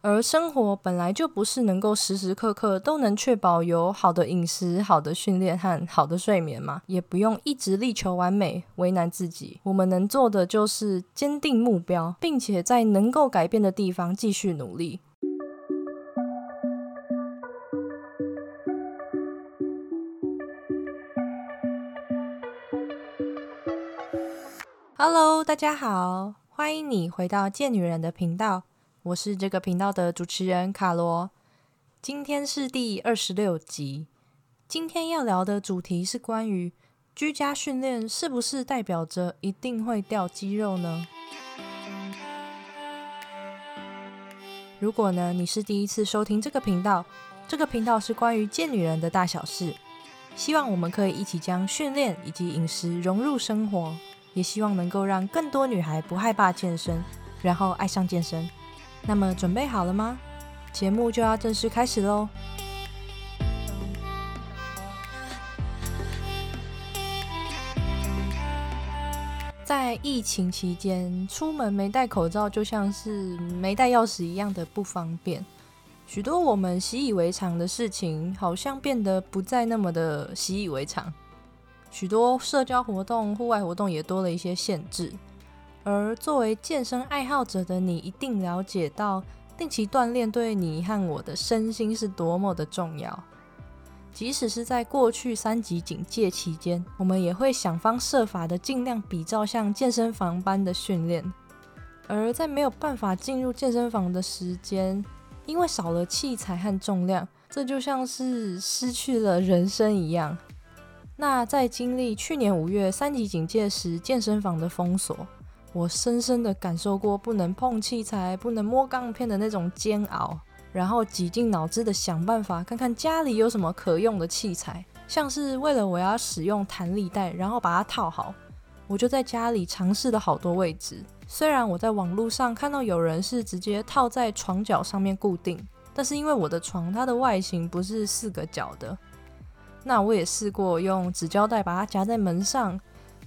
而生活本来就不是能够时时刻刻都能确保有好的饮食、好的训练和好的睡眠嘛，也不用一直力求完美，为难自己。我们能做的就是坚定目标，并且在能够改变的地方继续努力。Hello，大家好，欢迎你回到贱女人的频道。我是这个频道的主持人卡罗，今天是第二十六集。今天要聊的主题是关于居家训练是不是代表着一定会掉肌肉呢？如果呢你是第一次收听这个频道，这个频道是关于健女人的大小事，希望我们可以一起将训练以及饮食融入生活，也希望能够让更多女孩不害怕健身，然后爱上健身。那么准备好了吗？节目就要正式开始喽！在疫情期间，出门没戴口罩就像是没带钥匙一样的不方便。许多我们习以为常的事情，好像变得不再那么的习以为常。许多社交活动、户外活动也多了一些限制。而作为健身爱好者的你，一定了解到定期锻炼对你和我的身心是多么的重要。即使是在过去三级警戒期间，我们也会想方设法的尽量比照像健身房般的训练。而在没有办法进入健身房的时间，因为少了器材和重量，这就像是失去了人生一样。那在经历去年五月三级警戒时，健身房的封锁。我深深的感受过不能碰器材、不能摸杠片的那种煎熬，然后挤进脑子的想办法，看看家里有什么可用的器材。像是为了我要使用弹力带，然后把它套好，我就在家里尝试了好多位置。虽然我在网络上看到有人是直接套在床脚上面固定，但是因为我的床它的外形不是四个角的，那我也试过用纸胶带把它夹在门上。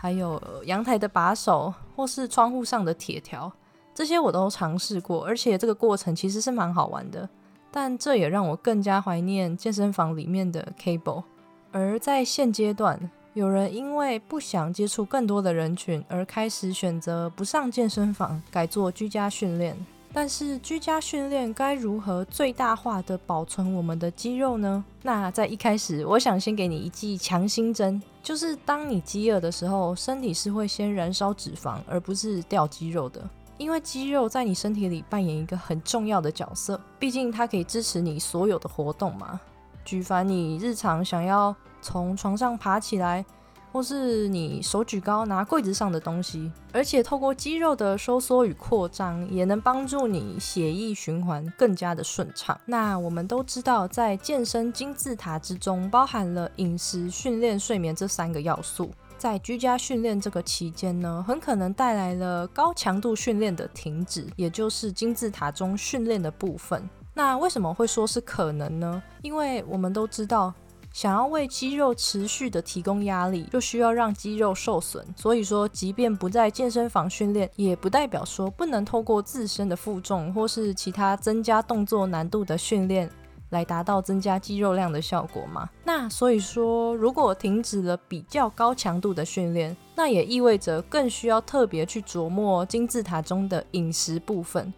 还有阳台的把手，或是窗户上的铁条，这些我都尝试过，而且这个过程其实是蛮好玩的。但这也让我更加怀念健身房里面的 cable。而在现阶段，有人因为不想接触更多的人群，而开始选择不上健身房，改做居家训练。但是居家训练该如何最大化的保存我们的肌肉呢？那在一开始，我想先给你一剂强心针，就是当你饥饿的时候，身体是会先燃烧脂肪，而不是掉肌肉的。因为肌肉在你身体里扮演一个很重要的角色，毕竟它可以支持你所有的活动嘛。举凡你日常想要从床上爬起来。或是你手举高拿柜子上的东西，而且透过肌肉的收缩与扩张，也能帮助你血液循环更加的顺畅。那我们都知道，在健身金字塔之中，包含了饮食、训练、睡眠这三个要素。在居家训练这个期间呢，很可能带来了高强度训练的停止，也就是金字塔中训练的部分。那为什么会说是可能呢？因为我们都知道。想要为肌肉持续的提供压力，就需要让肌肉受损。所以说，即便不在健身房训练，也不代表说不能透过自身的负重或是其他增加动作难度的训练，来达到增加肌肉量的效果嘛？那所以说，如果停止了比较高强度的训练，那也意味着更需要特别去琢磨金字塔中的饮食部分。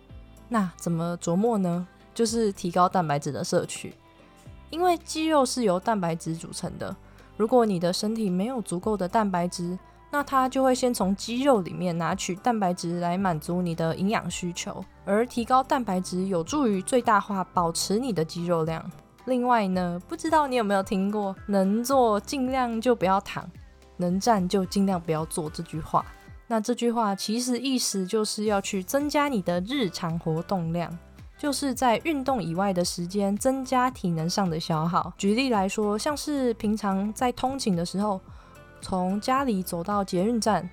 那怎么琢磨呢？就是提高蛋白质的摄取。因为肌肉是由蛋白质组成的，如果你的身体没有足够的蛋白质，那它就会先从肌肉里面拿取蛋白质来满足你的营养需求。而提高蛋白质有助于最大化保持你的肌肉量。另外呢，不知道你有没有听过“能坐尽量就不要躺，能站就尽量不要坐”这句话？那这句话其实意思就是要去增加你的日常活动量。就是在运动以外的时间增加体能上的消耗。举例来说，像是平常在通勤的时候，从家里走到捷运站，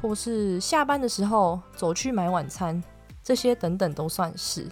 或是下班的时候走去买晚餐，这些等等都算是。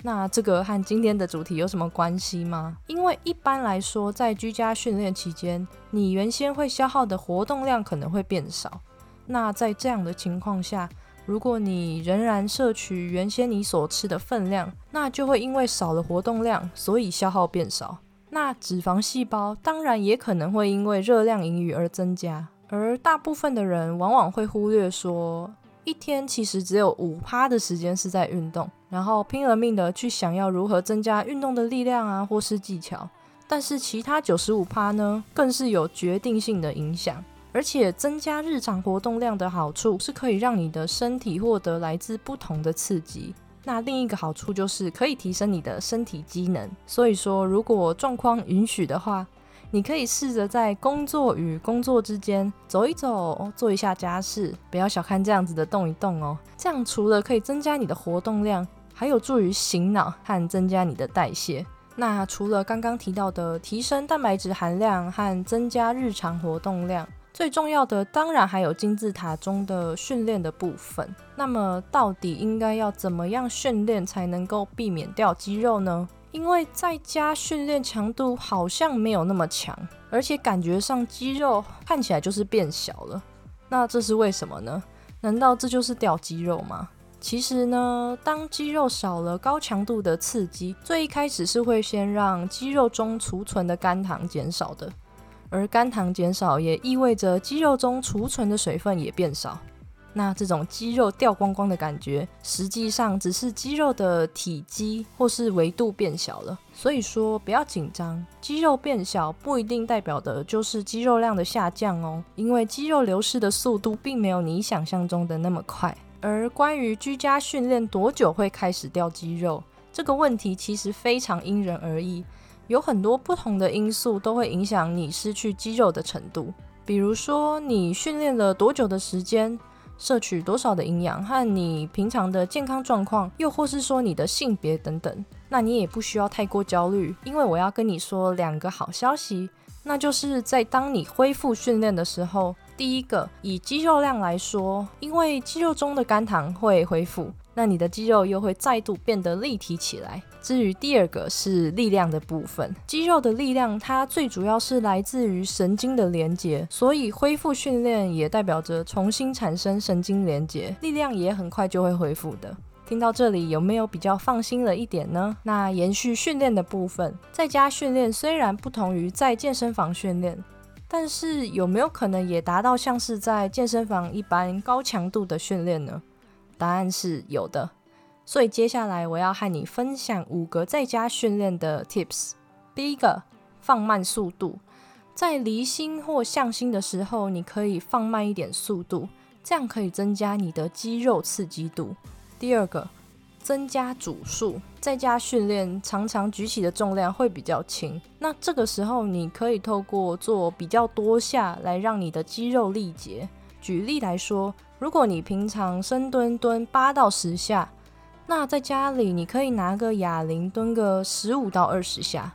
那这个和今天的主题有什么关系吗？因为一般来说，在居家训练期间，你原先会消耗的活动量可能会变少。那在这样的情况下，如果你仍然摄取原先你所吃的分量，那就会因为少了活动量，所以消耗变少。那脂肪细胞当然也可能会因为热量盈余而增加。而大部分的人往往会忽略说，一天其实只有五趴的时间是在运动，然后拼了命的去想要如何增加运动的力量啊，或是技巧。但是其他九十五趴呢，更是有决定性的影响。而且增加日常活动量的好处是可以让你的身体获得来自不同的刺激。那另一个好处就是可以提升你的身体机能。所以说，如果状况允许的话，你可以试着在工作与工作之间走一走，做一下家事。不要小看这样子的动一动哦。这样除了可以增加你的活动量，还有助于醒脑和增加你的代谢。那除了刚刚提到的提升蛋白质含量和增加日常活动量。最重要的当然还有金字塔中的训练的部分。那么，到底应该要怎么样训练才能够避免掉肌肉呢？因为在家训练强度好像没有那么强，而且感觉上肌肉看起来就是变小了。那这是为什么呢？难道这就是掉肌肉吗？其实呢，当肌肉少了高强度的刺激，最一开始是会先让肌肉中储存的肝糖减少的。而肝糖减少也意味着肌肉中储存的水分也变少。那这种肌肉掉光光的感觉，实际上只是肌肉的体积或是维度变小了。所以说不要紧张，肌肉变小不一定代表的就是肌肉量的下降哦，因为肌肉流失的速度并没有你想象中的那么快。而关于居家训练多久会开始掉肌肉这个问题，其实非常因人而异。有很多不同的因素都会影响你失去肌肉的程度，比如说你训练了多久的时间，摄取多少的营养，和你平常的健康状况，又或是说你的性别等等。那你也不需要太过焦虑，因为我要跟你说两个好消息，那就是在当你恢复训练的时候，第一个以肌肉量来说，因为肌肉中的肝糖会恢复。那你的肌肉又会再度变得立体起来。至于第二个是力量的部分，肌肉的力量它最主要是来自于神经的连接，所以恢复训练也代表着重新产生神经连接，力量也很快就会恢复的。听到这里有没有比较放心了一点呢？那延续训练的部分，在家训练虽然不同于在健身房训练，但是有没有可能也达到像是在健身房一般高强度的训练呢？答案是有的，所以接下来我要和你分享五个在家训练的 tips。第一个，放慢速度，在离心或向心的时候，你可以放慢一点速度，这样可以增加你的肌肉刺激度。第二个，增加组数，在家训练常常举起的重量会比较轻，那这个时候你可以透过做比较多下来让你的肌肉力竭。举例来说。如果你平常深蹲蹲八到十下，那在家里你可以拿个哑铃蹲个十五到二十下。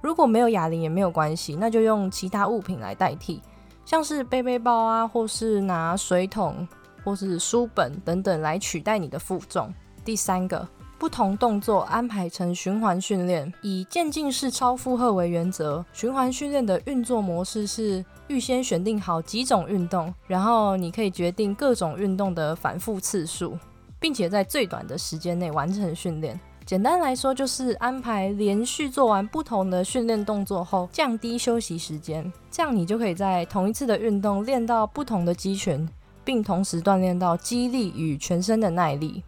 如果没有哑铃也没有关系，那就用其他物品来代替，像是背背包啊，或是拿水桶，或是书本等等来取代你的负重。第三个，不同动作安排成循环训练，以渐进式超负荷为原则。循环训练的运作模式是。预先选定好几种运动，然后你可以决定各种运动的反复次数，并且在最短的时间内完成训练。简单来说，就是安排连续做完不同的训练动作后，降低休息时间，这样你就可以在同一次的运动练到不同的肌群，并同时锻炼到肌力与全身的耐力。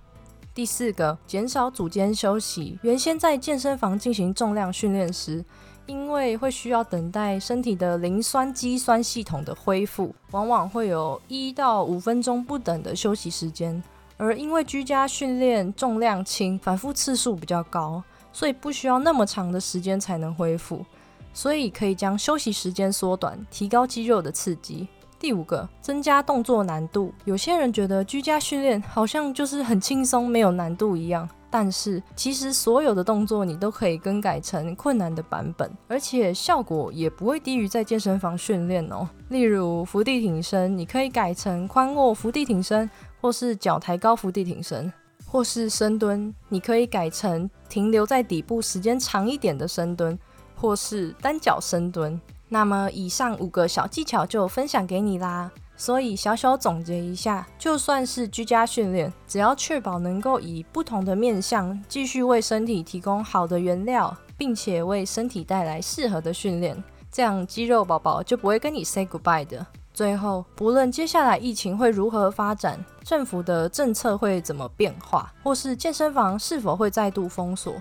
第四个，减少组间休息。原先在健身房进行重量训练时，因为会需要等待身体的磷酸肌酸系统的恢复，往往会有一到五分钟不等的休息时间。而因为居家训练重量轻，反复次数比较高，所以不需要那么长的时间才能恢复，所以可以将休息时间缩短，提高肌肉的刺激。第五个，增加动作难度。有些人觉得居家训练好像就是很轻松，没有难度一样。但是其实所有的动作你都可以更改成困难的版本，而且效果也不会低于在健身房训练哦。例如伏地挺身，你可以改成宽握伏地挺身，或是脚抬高伏地挺身，或是深蹲，你可以改成停留在底部时间长一点的深蹲，或是单脚深蹲。那么以上五个小技巧就分享给你啦。所以小小总结一下，就算是居家训练，只要确保能够以不同的面向继续为身体提供好的原料，并且为身体带来适合的训练，这样肌肉宝宝就不会跟你 say goodbye 的。最后，不论接下来疫情会如何发展，政府的政策会怎么变化，或是健身房是否会再度封锁。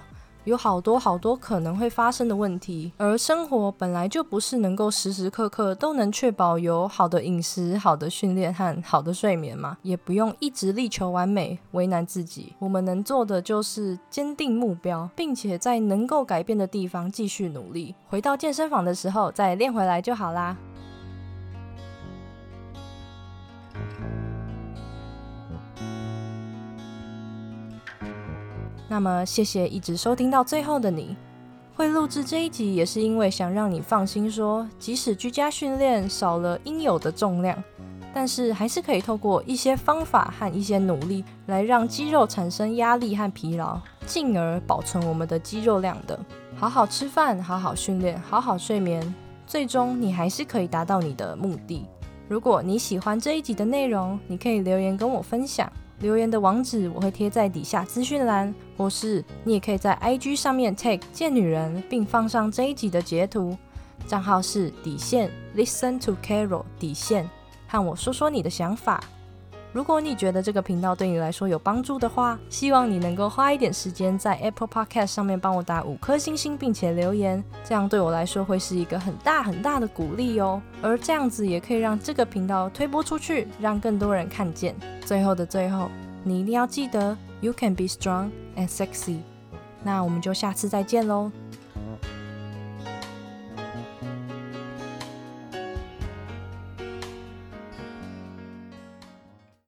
有好多好多可能会发生的问题，而生活本来就不是能够时时刻刻都能确保有好的饮食、好的训练和好的睡眠嘛，也不用一直力求完美，为难自己。我们能做的就是坚定目标，并且在能够改变的地方继续努力。回到健身房的时候再练回来就好啦。那么，谢谢一直收听到最后的你。会录制这一集，也是因为想让你放心，说即使居家训练少了应有的重量，但是还是可以透过一些方法和一些努力，来让肌肉产生压力和疲劳，进而保存我们的肌肉量的。好好吃饭，好好训练，好好睡眠，最终你还是可以达到你的目的。如果你喜欢这一集的内容，你可以留言跟我分享。留言的网址我会贴在底下资讯栏，或是你也可以在 IG 上面 take 贱女人，并放上这一集的截图，账号是底线 Listen to Carol 底线，和我说说你的想法。如果你觉得这个频道对你来说有帮助的话，希望你能够花一点时间在 Apple Podcast 上面帮我打五颗星星，并且留言，这样对我来说会是一个很大很大的鼓励哦。而这样子也可以让这个频道推播出去，让更多人看见。最后的最后，你一定要记得，You can be strong and sexy。那我们就下次再见喽。